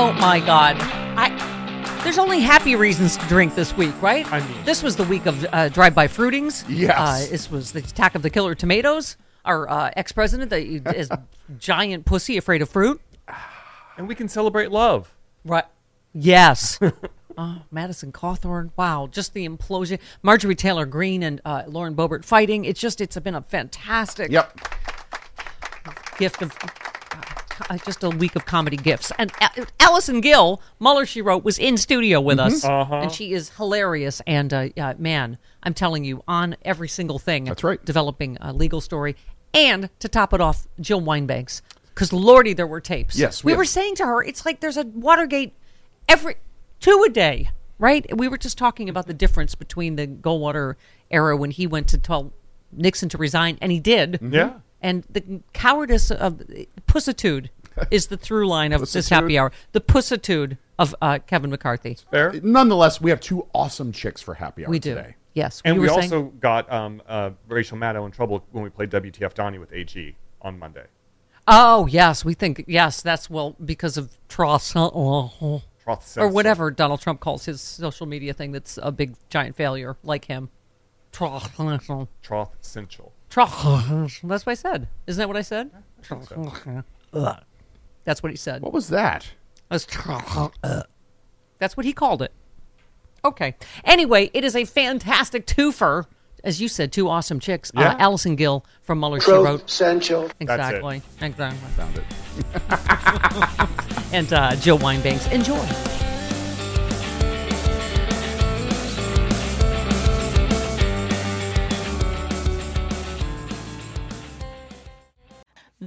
Oh my God. I there's only happy reasons to drink this week, right? I mean- this was the week of uh, drive-by fruitings. Yes. Uh, this was the attack of the killer tomatoes. Our uh, ex-president that is giant pussy afraid of fruit. and we can celebrate love. Right. Yes. oh, Madison Cawthorn. Wow. Just the implosion. Marjorie Taylor Greene and uh, Lauren Boebert fighting. It's just, it's been a fantastic Yep. gift of just a week of comedy gifts. And A- Allison Gill, Mueller, she wrote, was in studio with us. Uh-huh. And she is hilarious. And uh, yeah, man, I'm telling you, on every single thing. That's right. Developing a legal story. And to top it off, Jill Wine-Banks. Because Lordy, there were tapes. Yes, we we were saying to her, it's like there's a Watergate every two a day, right? We were just talking about the difference between the Goldwater era when he went to tell Nixon to resign, and he did. Yeah. And the cowardice of pussitude is the through line of this happy hour. The pussitude of uh, Kevin McCarthy. Fair. Nonetheless, we have two awesome chicks for happy hour We do. today. Yes. And you we also saying, got um, uh, Rachel Maddow in trouble when we played WTF Donnie with AG on Monday. oh, yes, we think, yes, that's, well, because of Tross or Troth said whatever Donald Trump calls his social media thing that's a big, giant failure, like him. Tross. so. Troth Central. Tross. That's what I said. Isn't that what I said? That's what he said. What was that? That's That's what he called it. Okay. Anyway, it is a fantastic twofer. As you said, two awesome chicks. Uh, Yeah. Allison Gill from Mueller, she wrote. Central. Exactly. Exactly. I found it. And uh, Jill Wine-Banks. Enjoy.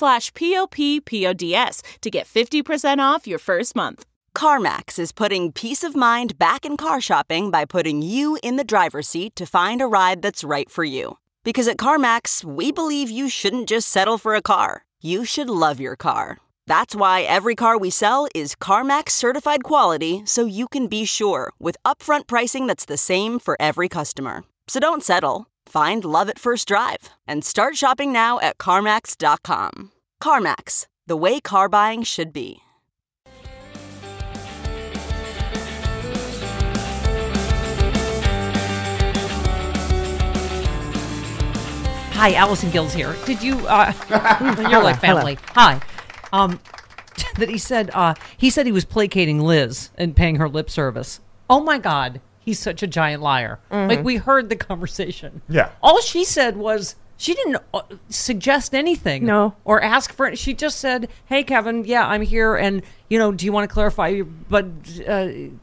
slash p-o-p-p-o-d-s to get 50% off your first month. CarMax is putting peace of mind back in car shopping by putting you in the driver's seat to find a ride that's right for you. Because at CarMax, we believe you shouldn't just settle for a car, you should love your car. That's why every car we sell is CarMax certified quality so you can be sure with upfront pricing that's the same for every customer. So don't settle. Find love at first drive and start shopping now at CarMax.com. CarMax, the way car buying should be. Hi, Allison Gill's here. Did you? Uh, you're like family. Hi. Um, that he said. Uh, he said he was placating Liz and paying her lip service. Oh my God, he's such a giant liar. Like we heard the conversation. Yeah. All she said was She didn't uh, suggest anything. No. Or ask for it. She just said, "Hey, Kevin, yeah, I'm here, and you know, do you want to clarify? your- But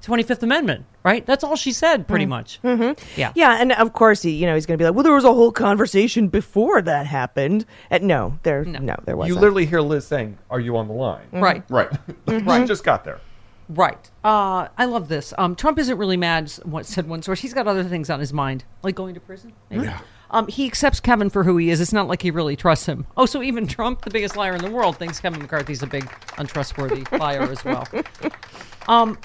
Twenty Fifth Amendment, right? That's all she said, pretty much. Mm-hmm. Yeah. Yeah, and of course he, you know, he's going to be like, "Well, there was a whole conversation before that happened." Uh, no, there, no, there wasn't. You literally hear Liz saying, "Are you on the line?" Right. Right. She just got there. Right. Uh, I love this. Um, Trump isn't really mad. What said one source? He's got other things on his mind, like going to prison. maybe? Yeah. Um, he accepts Kevin for who he is. It's not like he really trusts him. Oh, so even Trump, the biggest liar in the world, thinks Kevin McCarthy's a big untrustworthy liar as well. Um,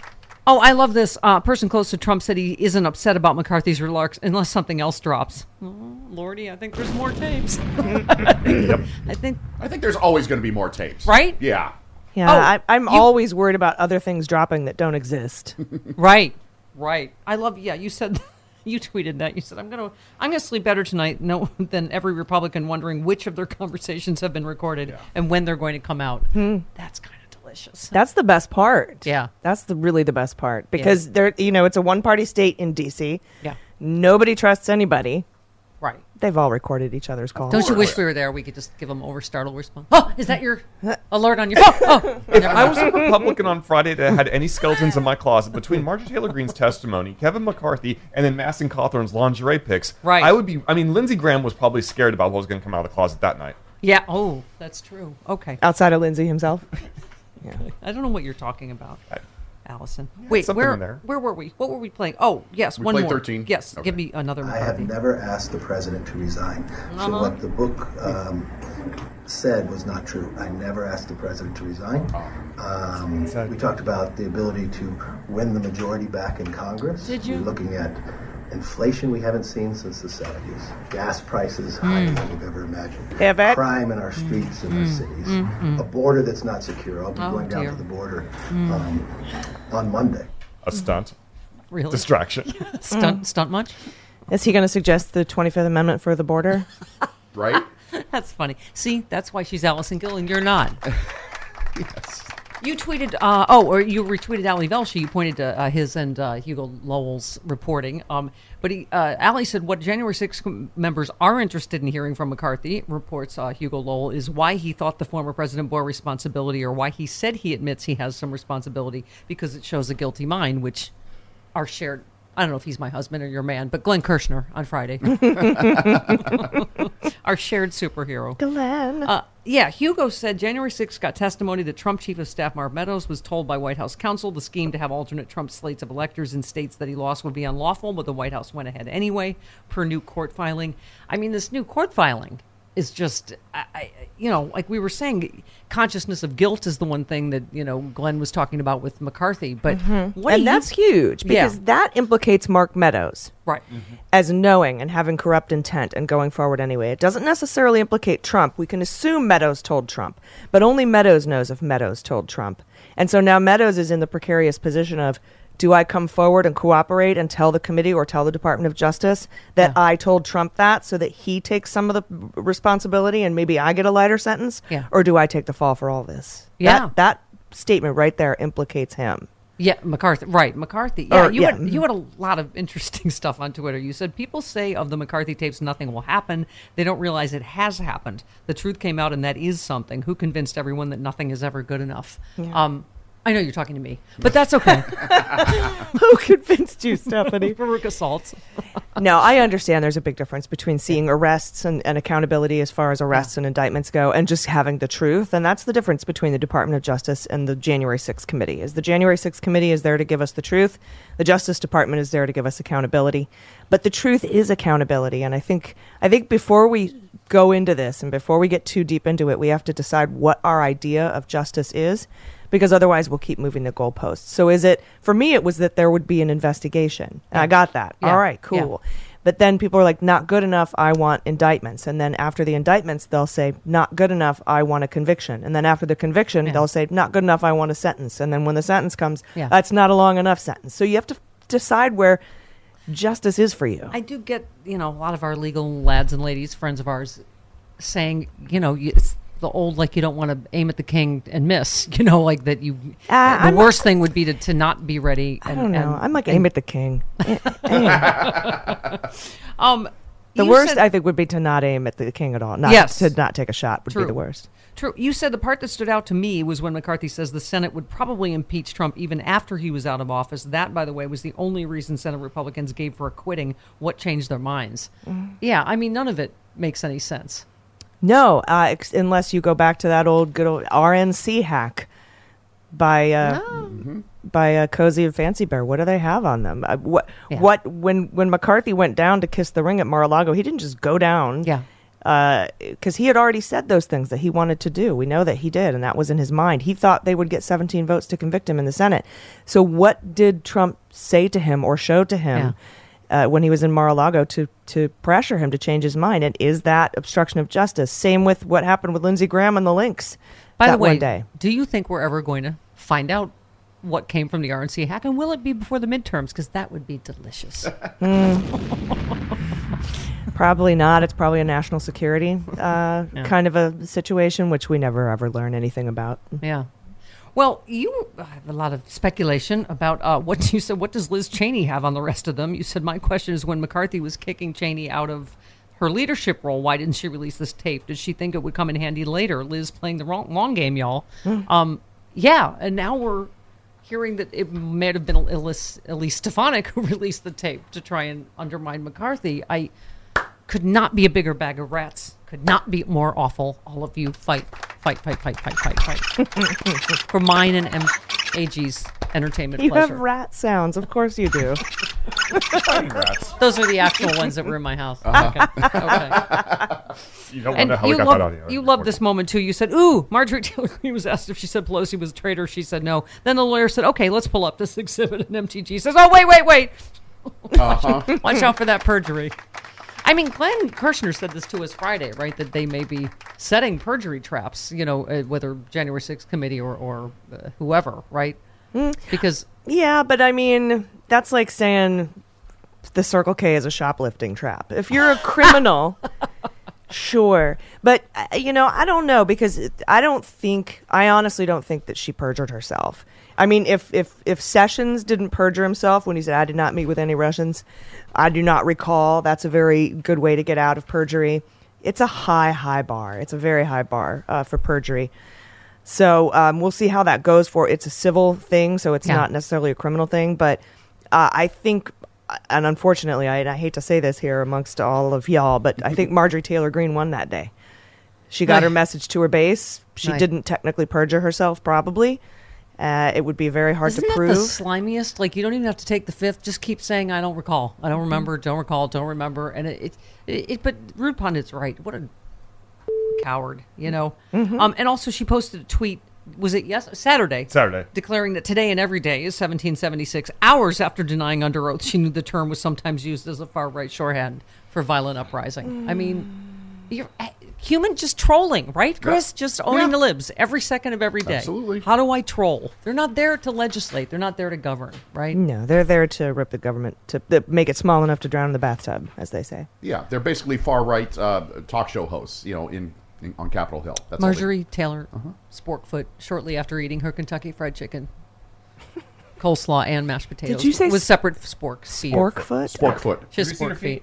oh, I love this. Uh, person close to Trump said he isn't upset about McCarthy's remarks unless something else drops. Oh, Lordy, I think there's more tapes. I think I think there's always going to be more tapes. Right? Yeah. Yeah, Oh, I, I'm you- always worried about other things dropping that don't exist. Right, right. I love. Yeah, you said you tweeted that. You said I'm gonna I'm gonna sleep better tonight. No, than every Republican wondering which of their conversations have been recorded and when they're going to come out. Hmm. That's kind of delicious. That's the best part. Yeah. that's the really the best part because there, you know, it's a one party state in D.C. Yeah. nobody trusts anybody. Right. They've all recorded each other's calls. Don't you wish we were there? We could just give them over startle response. Oh, is that your alert on your phone? Oh, If I was a Republican on Friday that had any skeletons in my closet between Marjorie Taylor Greene's testimony, Kevin McCarthy, and then Madison Cawthorn's lingerie pics, Right. I would be. I mean, Lindsey Graham was probably scared about what was going to come out of the closet that night. yeah. Oh, that's true. Okay. outside of Lindsey himself. Yeah. I don't know what you're talking about, Allison. Yeah, Wait, something where in there. where were we? What were we playing? Oh, yes, We one played more. 13? Yes, Okay. give me another. I have McCarthy. never asked the president to resign. Uh-huh. So what the book um, said was not true. I never asked the president to resign. Um, we talked about the ability to win the majority back in Congress. Did you? We're looking at inflation we haven't seen since the 70s, gas prices higher Hmm. than we've ever imagined, Have crime in our streets and our cities, a border that's not secure. I'll be Hmm. Oh, going down dear. Hmm. to the border um, on Monday. A stunt, Really? distraction. Stunt, stunt much? Is he going to suggest the 25th Amendment for the border? Right. That's funny. See, that's why she's Allison Gill and you're not. You tweeted, uh, oh, or you retweeted Ali Velshi. You pointed to uh, his and uh, Hugo Lowell's reporting. Um, but he, uh, Ali said what January 6 members are interested in hearing from McCarthy, reports uh, Hugo Lowell, is why he thought the former president bore responsibility or why he said he admits he has some responsibility because it shows a guilty mind, which are shared. I don't know if he's my husband or your man, but Glenn Kirshner on Friday. Our shared superhero. Glenn. Uh, yeah, Hugo said January 6th got testimony that Trump Chief of Staff Mark Meadows was told by White House counsel the scheme to have alternate Trump slates of electors in states that he lost would be unlawful, but the White House went ahead anyway, per new court filing. I mean, this new court filing is just, I, I, you know, like we were saying, consciousness of guilt is the one thing that, you know, Glenn was talking about with McCarthy. But Mm-hmm. and you- that's huge because Yeah. that implicates Mark Meadows Right. as knowing and having corrupt intent and going forward anyway. It doesn't necessarily implicate Trump. We can assume Meadows told Trump, but only Meadows knows if Meadows told Trump. And so now Meadows is in the precarious position of do I come forward and cooperate and tell the committee or tell the Department of Justice that I told Trump that so that he takes some of the responsibility and maybe I get a lighter sentence? Yeah. Or do I take the fall for all this? Yeah. That, that statement right there implicates him. Yeah, McCarthy. Right, McCarthy. Yeah, Or- you yeah, had you had a lot of interesting stuff on Twitter. You said people say of the McCarthy tapes nothing will happen. They don't realize it has happened. The truth came out, and that is something. Who convinced everyone that nothing is ever good enough? Um, I know you're talking to me, but that's okay. Who convinced you, Stephanie? Veruca Saltz. no, I understand there's a big difference between seeing arrests and, and accountability as far as arrests and indictments go and just having the truth. And that's the difference between the Department of Justice and the January 6th committee. Is the January 6th committee is there to give us the truth. The Justice Department is there to give us accountability. But the truth is accountability. And I think I think before we go into this and before we get too deep into it, we have to decide what our idea of justice is because otherwise we'll keep moving the goalposts. So is it for me it was that there would be an investigation. And I got that. Yeah. All right, Yeah. cool. But then people are like, not good enough, I want indictments. And then after the indictments, they'll say, not good enough, I want a conviction. And then after the conviction, Yeah. they'll say, not good enough, I want a sentence. And then when the sentence comes, Yeah. that's not a long enough sentence. So you have to decide where justice is for you. I do get, you know, a lot of our legal lads and ladies, friends of ours, saying, you know, you- it's the old like you don't want to aim at the king and miss. You know, like that you. Uh, the I'm- worst thing would be to, to not be ready. I don't know. and- I'm like, and- aim at the king. Eh, eh. Um, The worst, said- I think, would be to not aim at the king at all. Not Yes. to not take a shot would True. be the worst. True. You said the part that stood out to me was when McCarthy says the Senate would probably impeach Trump even after he was out of office. That, by the way, was the only reason Senate Republicans gave for acquitting. What changed their minds? Mm. Yeah, I mean, none of it makes any sense. No, uh, ex- unless you go back to that old good old RNC hack by uh, by uh, Cozy and Fancy Bear. What do they have on them? Uh, what Yeah. what when when McCarthy went down to kiss the ring at Mar-a-Lago, he didn't just go down. Yeah. because he had already said those things that he wanted to do. We know that he did, and that was in his mind. He thought they would get 17 votes to convict him in the Senate. So, what did Trump say to him or show to him uh, when he was in Mar-a-Lago to to pressure him to change his mind? And is that obstruction of justice? Same with what happened with Lindsey Graham and the links. By the way, one day. do you think we're ever going to find out what came from the RNC hack, and will it be before the midterms? Because that would be delicious. Probably not. It's probably a national security uh, kind of a situation, which we never ever learn anything about. Yeah. Well, you have a lot of speculation about uh, what you said. What does Liz Cheney have on the rest of them? You said my question is when McCarthy was kicking Cheney out of her leadership role, why didn't she release this tape? Did she think it would come in handy later? Liz playing the wrong long game, y'all. Um, yeah, and now we're hearing that it may have been Elise, Elise Stefanik who released the tape to try and undermine McCarthy. I could not be a bigger bag of rats. Could not be more awful. All of you fight, fight, fight, fight, fight, fight, fight. For mine and M- AG's entertainment You pleasure. have rat sounds, of course you do. Rats. Those are the actual ones that were in my house. Uh-huh. Okay. okay. You don't And wonder how you we got love, that audio. you love this moment too. You said, "Ooh, Marjorie Taylor Greene was asked if she said Pelosi was a traitor. She said no." Then the lawyer said, "Okay, let's pull up this exhibit." And MTG says, "Oh, wait, wait, wait! Uh-huh. Watch out for that perjury." I mean, Glenn Kirshner said this to us Friday, right? That they may be setting perjury traps. You know, uh, whether January 6th committee or or uh, whoever, right? Because Yeah, but I mean, that's like saying the Circle K is a shoplifting trap. If you're a criminal, sure. But, uh, you know, I don't know because it- I don't think, I honestly don't think that she perjured herself. I mean, if, if, if Sessions didn't perjure himself when he said, I did not meet with any Russians, I do not recall. That's a very good way to get out of perjury. It's a high, high bar. It's a very high bar uh, for perjury. So um, we'll see how that goes. For it's a civil thing, so it's Yeah. not necessarily a criminal thing. But uh, I think, and unfortunately, I, and I hate to say this here amongst all of y'all, but I think Marjorie Taylor Greene won that day. She got Right. her message to her base. She Right. didn't technically perjure herself, probably. Uh, it would be very hard Isn't to that prove. the slimiest? Like you don't even have to take the fifth. Just keep saying, "I don't recall. I don't Mm-hmm. remember. Don't recall. Don't remember." And it, it, it, it but Rude Pundit's right. What a coward, you know. Mm-hmm. Um, and also she posted a tweet. Was it yes Saturday? Saturday. declaring that today and every day is 1776. Hours after denying under oath, she knew the term was sometimes used as a far right shorthand for violent uprising. I mean, you're uh, human just trolling, right, Chris? Just owning the libs every second of every day. Absolutely. How do I troll? They're not there to legislate. They're not there to govern, right? no, they're there to rip the government to, to make it small enough to drown in the bathtub, as they say. Yeah, they're basically far right uh, talk show hosts, you know, in, in on Capitol Hill. That's all they- Marjorie Taylor Sporkfoot, shortly after eating her Kentucky Fried Chicken, coleslaw and mashed potatoes. Did you say with separate sporks? feet. Sporkfoot? Sporkfoot. She has Have you seen her spork feet.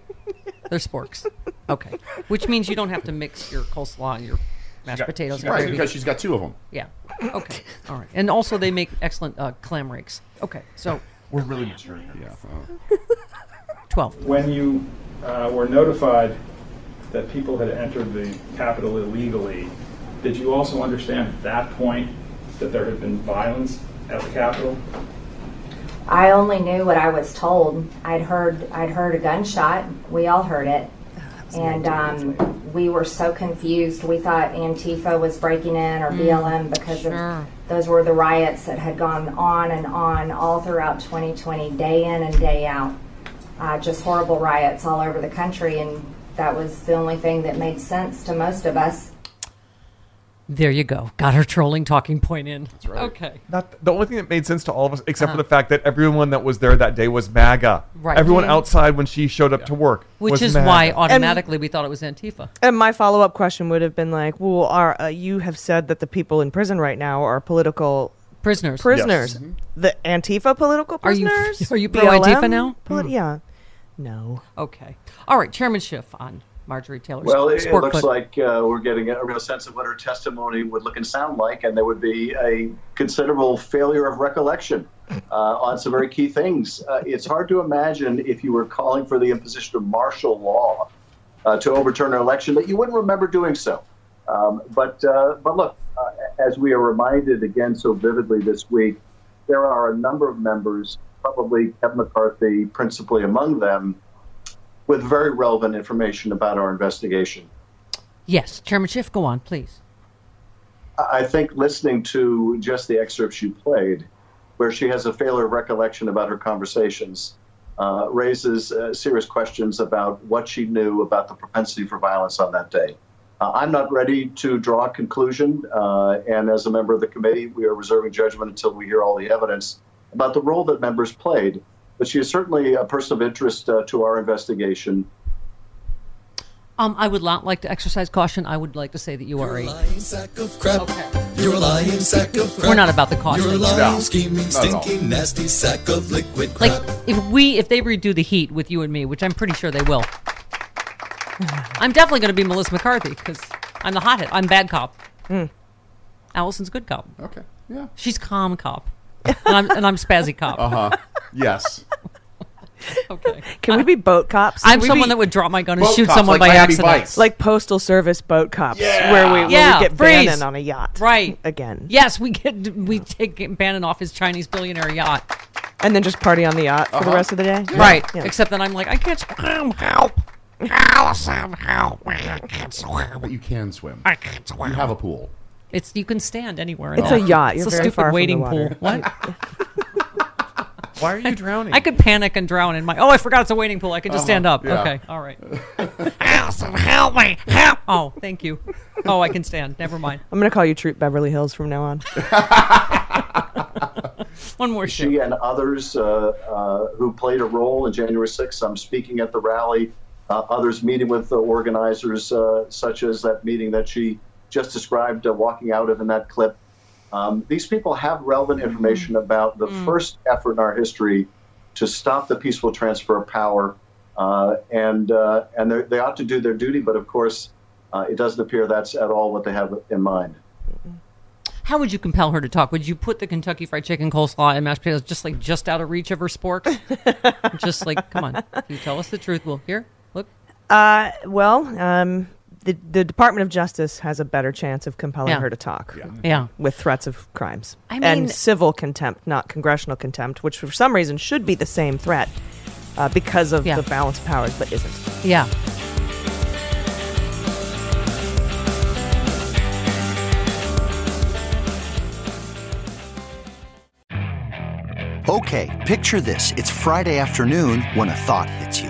They're sporks. Okay. Which means you don't have to mix your coleslaw and your mashed got- potatoes. and Right, gravy. because she's got two of them. yeah. Okay. All right. And also they make excellent uh, clam rakes. Okay. So We're really mature here. Yeah. 12. When you uh, were notified that people had entered the Capitol illegally, did you also understand at that point that there had been violence at the Capitol? I only knew what I was told. I'd heard I'd heard a gunshot. We all heard it, and um, we were so confused. We thought Antifa was breaking in or BLM because sure. of those were the riots that had gone on and on all throughout 2020, day in and day out. Uh, just horrible riots all over the country, and that was the only thing that made sense to most of us. There you go. Got her trolling talking point in. That's right. Okay. Not the only thing that made sense to all of us, except for the fact that everyone that was there that day was MAGA. Uh-huh. Right. Everyone outside when she showed up to work, Which was is MAGA. why automatically we thought it was Antifa. And my follow up question would have been like, well, are, uh, you have said that the people in prison right now are political Prisoners. prisoners. Yes. The Antifa political prisoners? Are you- prisoners? are you pro-Antifa now? Poli- Yeah. No. Okay. All right. Chairman Schiff on Marjorie Taylor's Well, it, it looks clip. like uh, we're getting a real sense of what her testimony would look and sound like, and there would be a considerable failure of recollection uh, on some very key things. Uh, it's hard to imagine if you were calling for the imposition of martial law uh, to overturn an election that you wouldn't remember doing so. Um, but uh, but look, uh, as we are reminded again so vividly this week, there are a number of members, probably Kevin McCarthy principally among them, with very relevant information about our investigation. Yes, Chairman Schiff, go on, please. I think listening to just the excerpts you played, where she has a failure of recollection about her conversations, uh, raises uh, serious questions about what she knew about the propensity for violence on that day. Uh, I'm not ready to draw a conclusion, uh, and as a member of the committee, we are reserving judgment until we hear all the evidence about the role that members played. But she is certainly a person of interest uh, to our investigation. Um, I would not like to exercise caution. I would like to say that you are a. sack of crap. You're a lying sack of crap. We're not about the caution. You're a lying, No. scheming, at all. stinking, nasty sack of liquid Like if we if they redo the heat with you and me, which I'm pretty sure they will. I'm definitely going to be Melissa McCarthy because I'm the hothead. I'm bad cop. Allison's good cop. Okay. Yeah. She's calm cop, and I'm and I'm spazzy cop. Uh huh. Yes. okay. Can we be boat cops? I'm Can we someone be- that would drop my gun and Boat shoot cops, someone like by Miami accident. Vice. like postal service boat cops, Yeah. where we, where Yeah, we get freeze. Bannon on a yacht, Right. Again, Yes, we get we take Bannon off his Chinese billionaire yacht. and then just party on the yacht for the Uh-huh. rest of the day. Right. Yeah. Except that I'm like I can't swim. Help. Allison, help me! I can't swim. But you can swim. I can't swim. You have a pool. It's you can stand anywhere. in It's that. a yacht. You're it's a very stupid far from the waiting water. pool. What? Why are you drowning? I could panic and drown in my. Oh, I forgot it's a waiting pool. I can just Uh-huh, stand up. yeah. Okay, all right. Allison, help me! Help! Oh, thank you. Oh, I can stand. Never mind. I'm gonna call you Troop Beverly Hills from now on. One more she shit. and others uh, uh, who played a role in January 6th, some speaking at the rally, uh, others meeting with the organizers, uh, such as that meeting that she just described uh, walking out of in that clip. Um, these people have relevant information about the first effort in our history to stop the peaceful transfer of power, uh, and uh, and they're- ought to do their duty. But of course, uh, it doesn't appear that's at all what they have in mind. How would you compel her to talk? Would you put the Kentucky Fried Chicken coleslaw and mashed potatoes just like just out of reach of her sporks? just like, come on, Can you tell us the truth. Well, here, look. Uh, well, um, the the Department of Justice has a better chance of compelling Yeah. her to talk. Yeah. With threats of crimes I mean- and civil contempt, not congressional contempt, which for some reason should be the same threat uh, because of Yeah. the balance of powers, but isn't. Yeah. Okay, picture this. It's Friday afternoon when a thought hits you.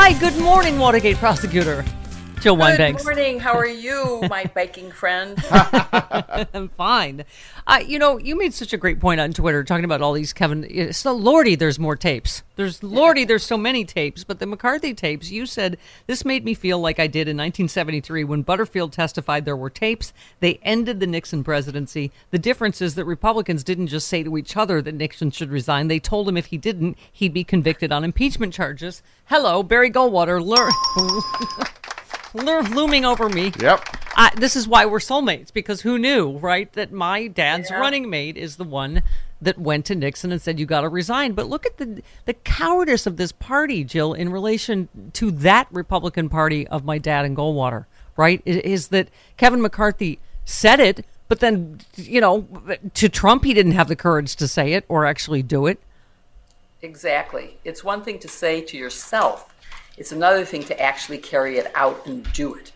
Hi. Good morning, Watergate prosecutor. Jill Good Wine-Banks. morning. How are you, my biking friend? I'm fine. Uh, you know, you made such a great point on Twitter talking about all these Kevin. So, Lordy, there's more tapes. There's Lordy, there's so many tapes. But the McCarthy tapes, you said this made me feel like I did in 1973 when Butterfield testified there were tapes. They ended the Nixon presidency. The difference is that Republicans didn't just say to each other that Nixon should resign. They told him if he didn't, he'd be convicted on impeachment charges. Hello, Barry Goldwater. Learn. lo- looming over me. Yep. Uh, this is why we're soulmates because who knew, right? That my dad's Yeah. running mate is the one that went to Nixon and said, you got to resign. But look at the, the cowardice of this party, Jill, in relation to that Republican Party of my dad in Goldwater, right? Is, is that Kevin McCarthy said it, but then, you know, to Trump, he didn't have the courage to say it or actually do it. Exactly. It's one thing to say to yourself, it's another thing to actually carry it out and do it.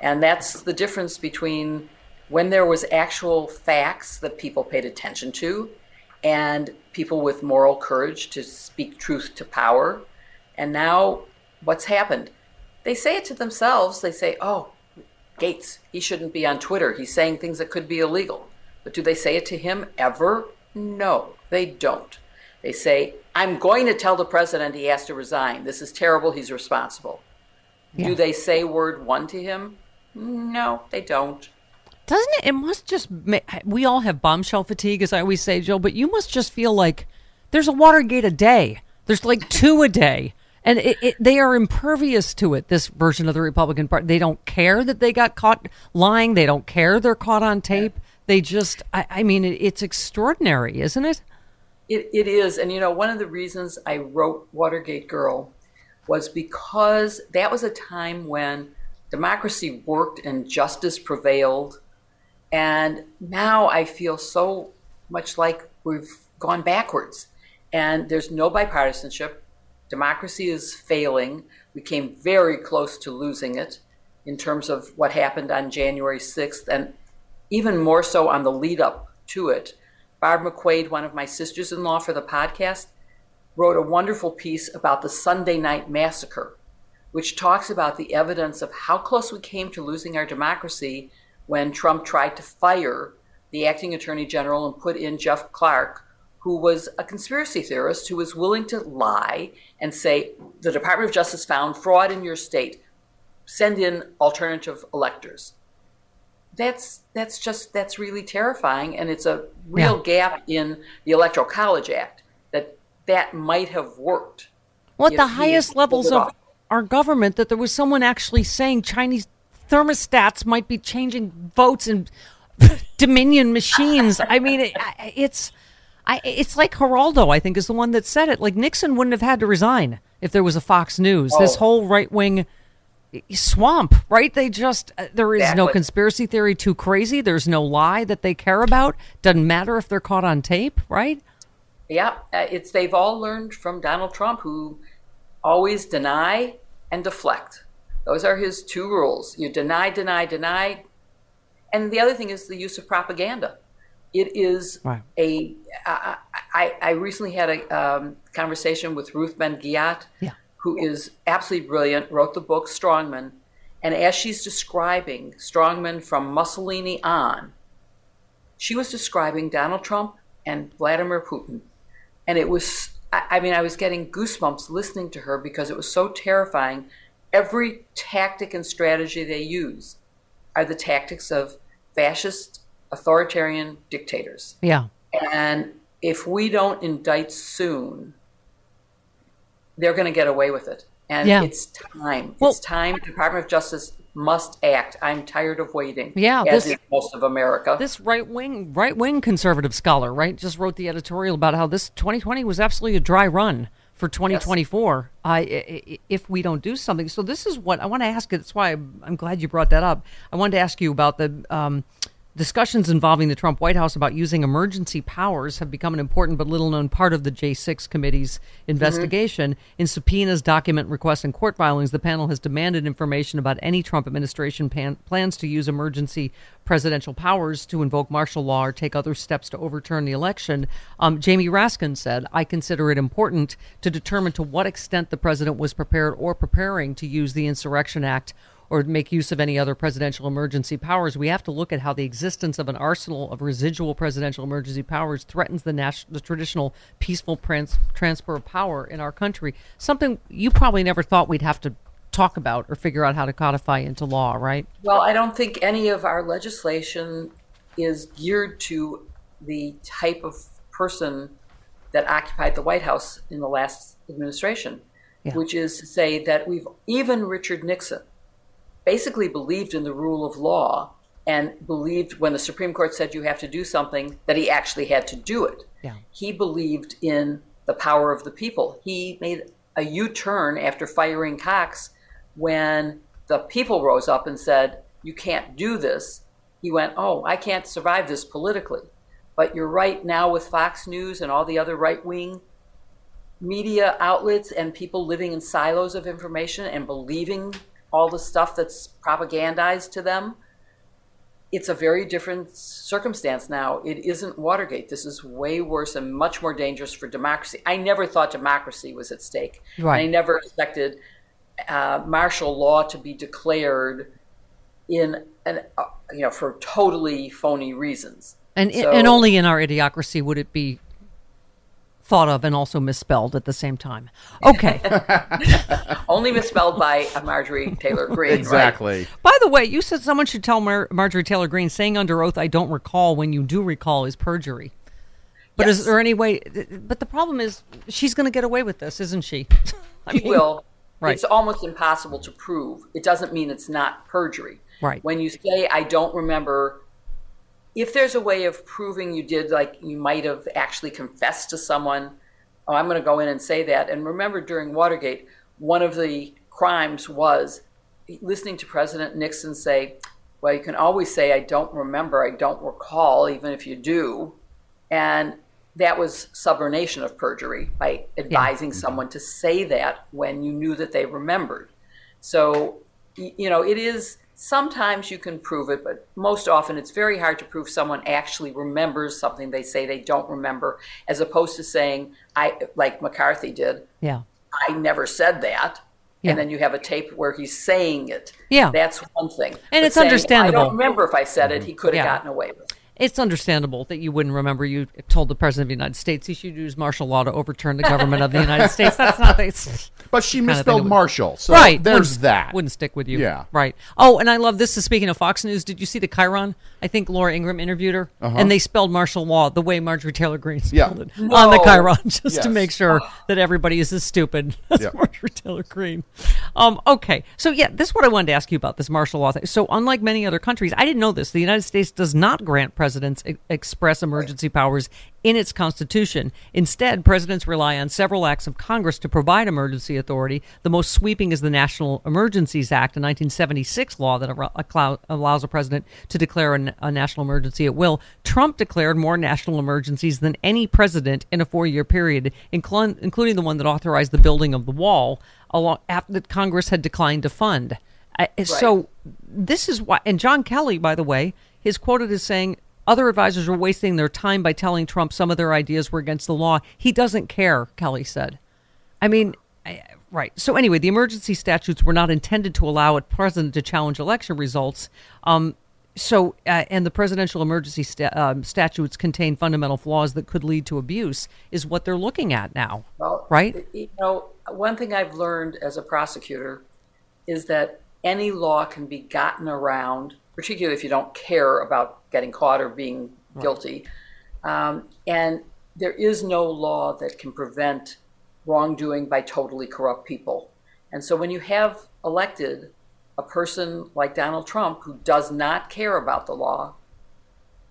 And that's the difference between when there was actual facts that people paid attention to and people with moral courage to speak truth to power. And now what's happened? They say it to themselves. They say, oh, Gaetz, he shouldn't be on Twitter. He's saying things that could be illegal. But do they say it to him ever? No, they don't. They say, I'm going to tell the president he has to resign. This is terrible. He's responsible. Yeah. Do they say word one to him? No, they don't. Doesn't it? It must just. We all have bombshell fatigue, as I always say, Jill. But you must just feel like there's a Watergate a day. There's like two a day, and it, it, they are impervious to it. This version of the Republican Party, they don't care that they got caught lying. They don't care they're caught on tape. They just. I, I mean, it, it's extraordinary, isn't it? It, it is. And you know, one of the reasons I wrote Watergate Girl was because that was a time when democracy worked and justice prevailed. And now I feel so much like we've gone backwards. And there's no bipartisanship. Democracy is failing. We came very close to losing it in terms of what happened on January 6th, and even more so on the lead up to it. Barb McQuade, one of my sisters in law for the podcast, wrote a wonderful piece about the Sunday night massacre, which talks about the evidence of how close we came to losing our democracy when Trump tried to fire the acting attorney general and put in Jeff Clark, who was a conspiracy theorist who was willing to lie and say, the Department of Justice found fraud in your state, send in alternative electors. That's that's just that's really terrifying, and it's a real gap in the Electoral College Act that that might have worked. Well, at the highest levels of our government, that there was someone actually saying Chinese thermostats might be changing votes in Dominion machines. I mean, it, it's I, it's like Geraldo, I think, is the one that said it. Like Nixon wouldn't have had to resign if there was a Fox News. This Oh. whole right wing swamp, right? They just uh, there is no conspiracy theory too crazy. There's no lie that they care about. Doesn't matter if they're caught on tape, right? Yeah, uh, it's they've all learned from Donald Trump, who always deny and deflect. Those are his two rules. You deny, deny, deny, and the other thing is the use of propaganda. It is Right. a. I, I, I recently had a um, conversation with Ruth Ben Ghiat, Yeah. Who is absolutely brilliant. Wrote the book Strongman, and as she's describing Strongman from Mussolini on, she was describing Donald Trump and Vladimir Putin. And it was, I I mean, I was getting goosebumps listening to her because it was so terrifying. Every tactic and strategy they use are the tactics of fascist, authoritarian dictators. Yeah. And if we don't indict soon, they're going to get away with it. And Yeah. it's time. Well- it's time. Department of Justice must act. I'm tired of waiting. Yeah, as this- is most of America. This right wing right wing conservative scholar, right, just wrote the editorial about how this 2020 was absolutely a dry run for 2024. Uh, i- if we don't do something, so this is what I want to ask. you. That's why I'm, I'm glad you brought that up. I wanted to ask you about the. Um, Discussions involving the Trump White House about using emergency powers have become an important but little known part of the J6 committee's investigation. In subpoenas, document requests, and court filings, the panel has demanded information about any Trump administration pan- plans to use emergency presidential powers to invoke martial law or take other steps to overturn the election. Um, Jamie Raskin said, I consider it important to determine to what extent the president was prepared or preparing to use the Insurrection Act or make use of any other presidential emergency powers, we have to look at how the existence of an arsenal of residual presidential emergency powers threatens the, nas- the traditional peaceful trans- transfer of power in our country. Something you probably never thought we'd have to talk about or figure out how to codify into law, right? Well, I don't think any of our legislation is geared to the type of person that occupied the White House in the last administration, Yeah. which is to say that we've even Richard Nixon basically believed in the rule of law and believed when the Supreme Court said you have to do something that he actually had to do it. Yeah. He believed in the power of the people. He made a U turn after firing Cox when the people rose up and said, You can't do this. He went, Oh, I can't survive this politically. But you're right now with Fox News and all the other right wing media outlets and people living in silos of information and believing all the stuff that's propagandized to them. It's a very different circumstance now. It isn't Watergate. This is way worse and much more dangerous for democracy. I never thought democracy was at stake. Right. I never expected uh, martial law to be declared in an, uh, you know for totally phony reasons. And So- and only in our idiocracy would it be thought of and also misspelled at the same time. Okay. only misspelled by a Marjorie Taylor Greene. right? Exactly. By the way, you said someone should tell Mar- Marjorie Taylor Greene saying under oath, "I don't recall" when you do recall is perjury. But is there any way? But the problem is, she's going to get away with this, isn't she? I She will. Right. It's almost impossible to prove. It doesn't mean it's not perjury. Right. When you say, I don't remember, if there's a way of proving you did, like you might have actually confessed to someone, oh, I'm going to go in and say that. And remember, during Watergate, one of the crimes was listening to President Nixon say, well, you can always say, I don't remember, I don't recall, even if you do. And that was subornation of perjury by advising someone to say that when you knew that they remembered. So, you know, it is sometimes you can prove it, but most often it's very hard to prove someone actually remembers something they say they don't remember, as opposed to saying, I, like McCarthy did, Yeah. I never said that. Yeah. And then you have a tape where he's saying it. Yeah. That's one thing. And But it's saying, understandable. I don't remember if I said it. He could have Yeah. gotten away with it. It's understandable that you wouldn't remember you told the president of the United States he should use martial law to overturn the government of the United States. That's not the. it's But she kind of thing misspelled would- Marshall, so right. there's wouldn't- that. Wouldn't stick with you. Yeah. Right. Oh, and I love this. Is speaking of Fox News. Did you see the Chyron? I think Laura Ingraham interviewed her, Uh-huh. and they spelled Marshall law the way Marjorie Taylor Greene Yeah. spelled it on the No. Chyron, just Yes. to make sure that everybody is as stupid as Yeah. Marjorie Taylor Greene. Um, okay, so yeah, this is what I wanted to ask you about this martial law thing. So, unlike many other countries, I didn't know this. The United States does not grant presidents e- express emergency powers in its constitution. Instead, presidents rely on several acts of Congress to provide emergency authority. The most sweeping is the National Emergencies Act, a 1976 law that allows a president to declare a national emergency at will. Trump declared more national emergencies than any president in a four-year period, including the one that authorized the building of the wall, along after that Congress had declined to fund. I- So this is why, and John Kelly, by the way, is quoted as saying other advisors were wasting their time by telling Trump some of their ideas were against the law. He doesn't care, Kelly said. I mean, I- right. So anyway, the emergency statutes were not intended to allow a president to challenge election results. Um, so, uh, and the presidential emergency sta- um, statutes contain fundamental flaws that could lead to abuse, is what they're looking at now. Well, right? You know, one thing I've learned as a prosecutor is that any law can be gotten around, particularly if you don't care about getting caught or being guilty. Um, and there is no law that can prevent wrongdoing by totally corrupt people. And so when you have elected a person like Donald Trump who does not care about the law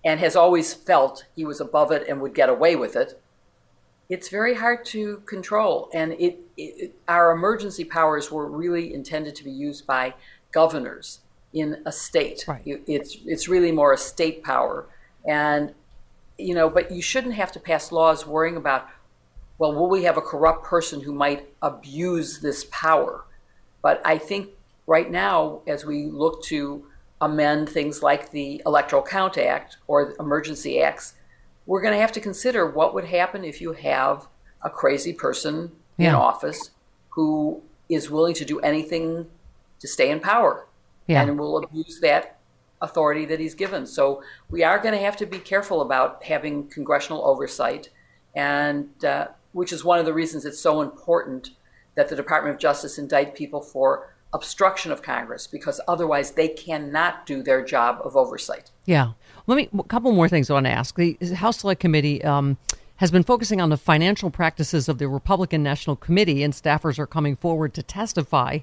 and has always felt he was above it and would get away with it, it's very hard to control. And it, it, our emergency powers were really intended to be used by governors in a state. Right. You- It's it's really more a state power, and you know, but you shouldn't have to pass laws worrying about. Well, will we have a corrupt person who might abuse this power? But I think right now, as we look to amend things like the Electoral Count Act or emergency acts, we're going to have to consider what would happen if you have a crazy person in office who is willing to do anything to stay in power Yeah. and will abuse that authority that he's given. So we are going to have to be careful about having congressional oversight, and uh, which is one of the reasons it's so important that the Department of Justice indict people for obstruction of Congress, because otherwise they cannot do their job of oversight. Yeah. Let me, a couple more things I want to ask. The House Select Committee um, has been focusing on the financial practices of the Republican National Committee, and staffers are coming forward to testify.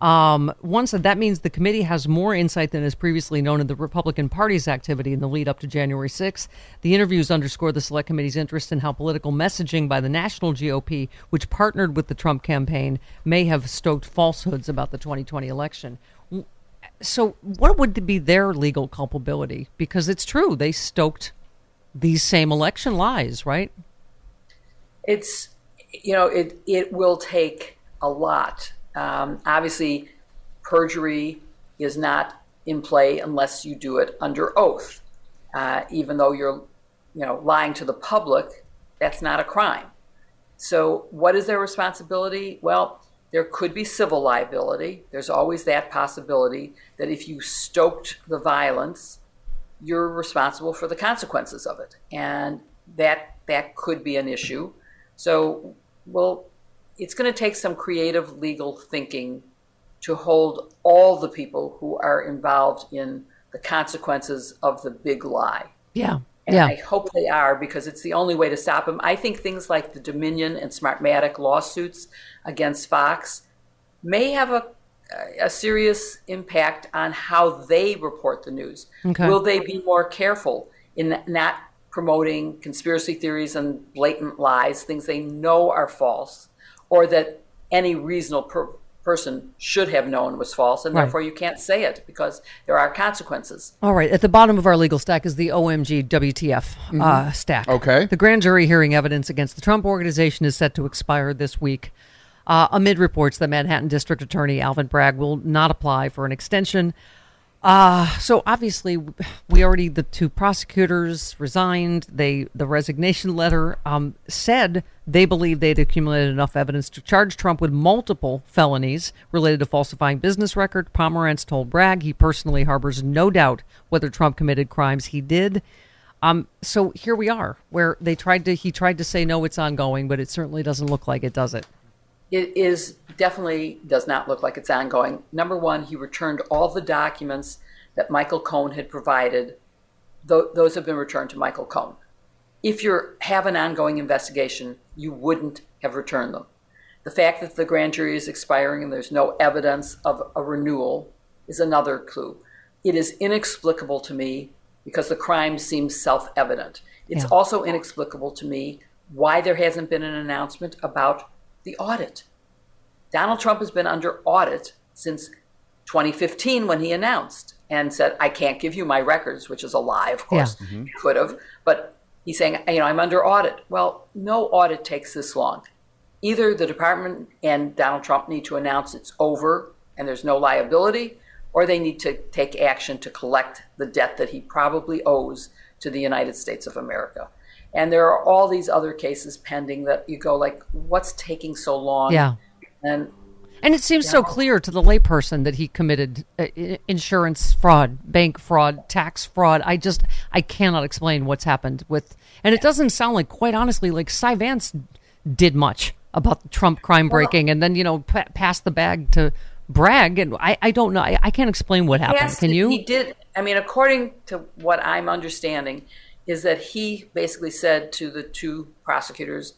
Um, one said that means the committee has more insight than is previously known in the Republican Party's activity in the lead up to January 6th. The interviews underscore the Select Committee's interest in how political messaging by the national GOP, which partnered with the Trump campaign, may have stoked falsehoods about the 2020 election. So, what would be their legal culpability? Because it's true, they stoked these same election lies, right? It's, you know, it, it will take a lot um, obviously, perjury is not in play unless you do it under oath. Uh, even though you're, you know, lying to the public, that's not a crime. So, what is their responsibility? Well, there could be civil liability. There's always that possibility that if you stoked the violence, you're responsible for the consequences of it, and that that could be an issue. So, we'll it's going to take some creative legal thinking to hold all the people who are involved in the consequences of the big lie. Yeah. And yeah. I hope they are because it's the only way to stop them. I think things like the Dominion and Smartmatic lawsuits against Fox may have a, a serious impact on how they report the news. Okay. Will they be more careful in not promoting conspiracy theories and blatant lies, things they know are false? Or that any reasonable per- person should have known was false, and Right. therefore you can't say it because there are consequences. All right. At the bottom of our legal stack is the OMG WTF uh, Mhm. stack. Okay. The grand jury hearing evidence against the Trump organization is set to expire this week. Uh, amid reports that Manhattan District Attorney Alvin Bragg will not apply for an extension. Uh, so obviously, we already the two prosecutors resigned. They the resignation letter um, said they believe they'd accumulated enough evidence to charge Trump with multiple felonies related to falsifying business record. Pomerantz told Bragg he personally harbors no doubt whether Trump committed crimes he did. Um, so here we are, where they tried to he tried to say no, it's ongoing, but it certainly doesn't look like it does it. It is definitely does not look like it's ongoing. Number one, he returned all the documents that Michael Cohen had provided. Th- those have been returned to Michael Cohen. If you have an ongoing investigation, you wouldn't have returned them. The fact that the grand jury is expiring and there's no evidence of a renewal is another clue. It is inexplicable to me because the crime seems self evident. It's Yeah. also inexplicable to me why there hasn't been an announcement about the audit. Donald Trump has been under audit since 2015 when he announced and said, I can't give you my records, which is a lie, of course. Yeah. He could have. But he's saying, you know, I'm under audit. Well, no audit takes this long. Either the department and Donald Trump need to announce it's over and there's no liability, or they need to take action to collect the debt that he probably owes to the United States of America. And there are all these other cases pending that you go like, what's taking so long? Yeah. And And it seems so clear to the layperson that he committed uh, insurance fraud, bank fraud, tax fraud. I just I cannot explain what's happened with, and it doesn't sound like, quite honestly, like Cy Vance did much about the Trump crime breaking, and then you know pa- passed the bag to Bragg and I I don't know. I, I can't explain what happened. Yes, Can you? He did. I mean, according to what I'm understanding, is that he basically said to the two prosecutors,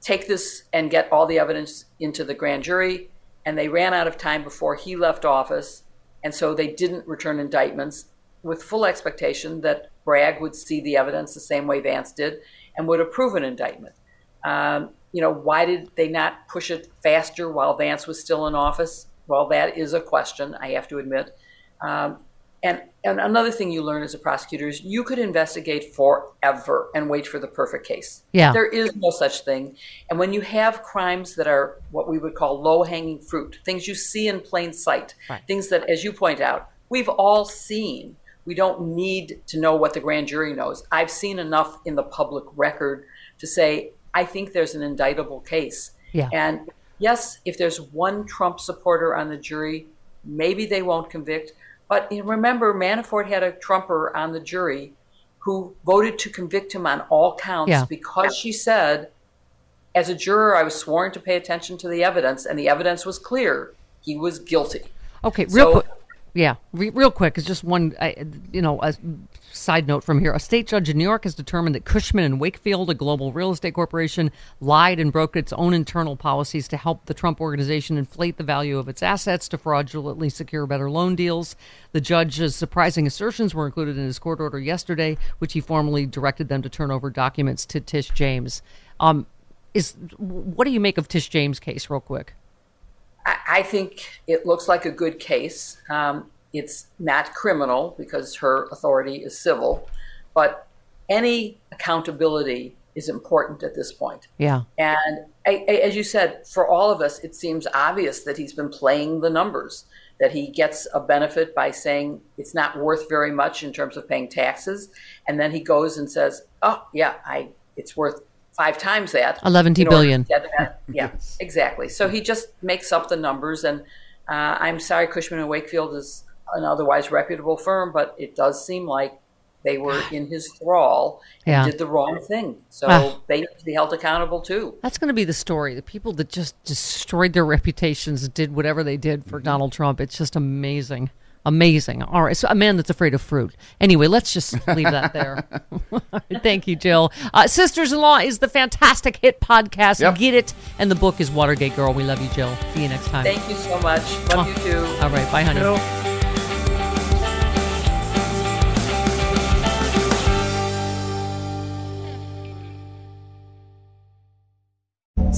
take this and get all the evidence into the grand jury. And they ran out of time before he left office. And so they didn't return indictments with full expectation that Bragg would see the evidence the same way Vance did and would approve an indictment. Um, you know, why did they not push it faster while Vance was still in office? Well, that is a question, I have to admit. Um, and, and another thing you learn as a prosecutor is you could investigate forever and wait for the perfect case. Yeah. There is no such thing. And when you have crimes that are what we would call low hanging fruit, things you see in plain sight, Right. things that, as you point out, we've all seen. We don't need to know what the grand jury knows. I've seen enough in the public record to say, I think there's an indictable case. Yeah. And yes, if there's one Trump supporter on the jury, maybe they won't convict. But remember, Manafort had a Trumper on the jury who voted to convict him on all counts Yeah. because she said, as a juror, I was sworn to pay attention to the evidence, and the evidence was clear. He was guilty. Okay, real So- quick. Yeah, Re- real quick, it's just one, I, you know, a side note from here. A state judge in New York has determined that Cushman and Wakefield, a global real estate corporation, lied and broke its own internal policies to help the Trump organization inflate the value of its assets to fraudulently secure better loan deals. The judge's surprising assertions were included in his court order yesterday, which he formally directed them to turn over documents to Tish James. Um, is what do you make of Tish James' case, real quick? I, I think it looks like a good case. Um, it's not criminal because her authority is civil, but any accountability is important at this point. Yeah. And I, I, as you said, for all of us, it seems obvious that he's been playing the numbers, that he gets a benefit by saying it's not worth very much in terms of paying taxes. And then he goes and says, oh, yeah, I, it's worth five times that. 11 in order to billion. that. Yeah, exactly. So he just makes up the numbers. And uh, I'm sorry, Cushman and Wakefield is an otherwise reputable firm, but it does seem like they were in his thrall and Yeah. did the wrong thing. So Ah. they need to be held accountable too. That's going to be the story. The people that just destroyed their reputations did whatever they did for Donald Trump. It's just amazing. Amazing. All right. So a man that's afraid of fruit. Anyway, let's just leave that there. Thank you, Jill. Uh, Sisters in Law is the fantastic hit podcast. Yep. Get it. And the book is Watergate Girl. We love you, Jill. See you next time. Thank you so much. Love you too. All right. Bye, honey.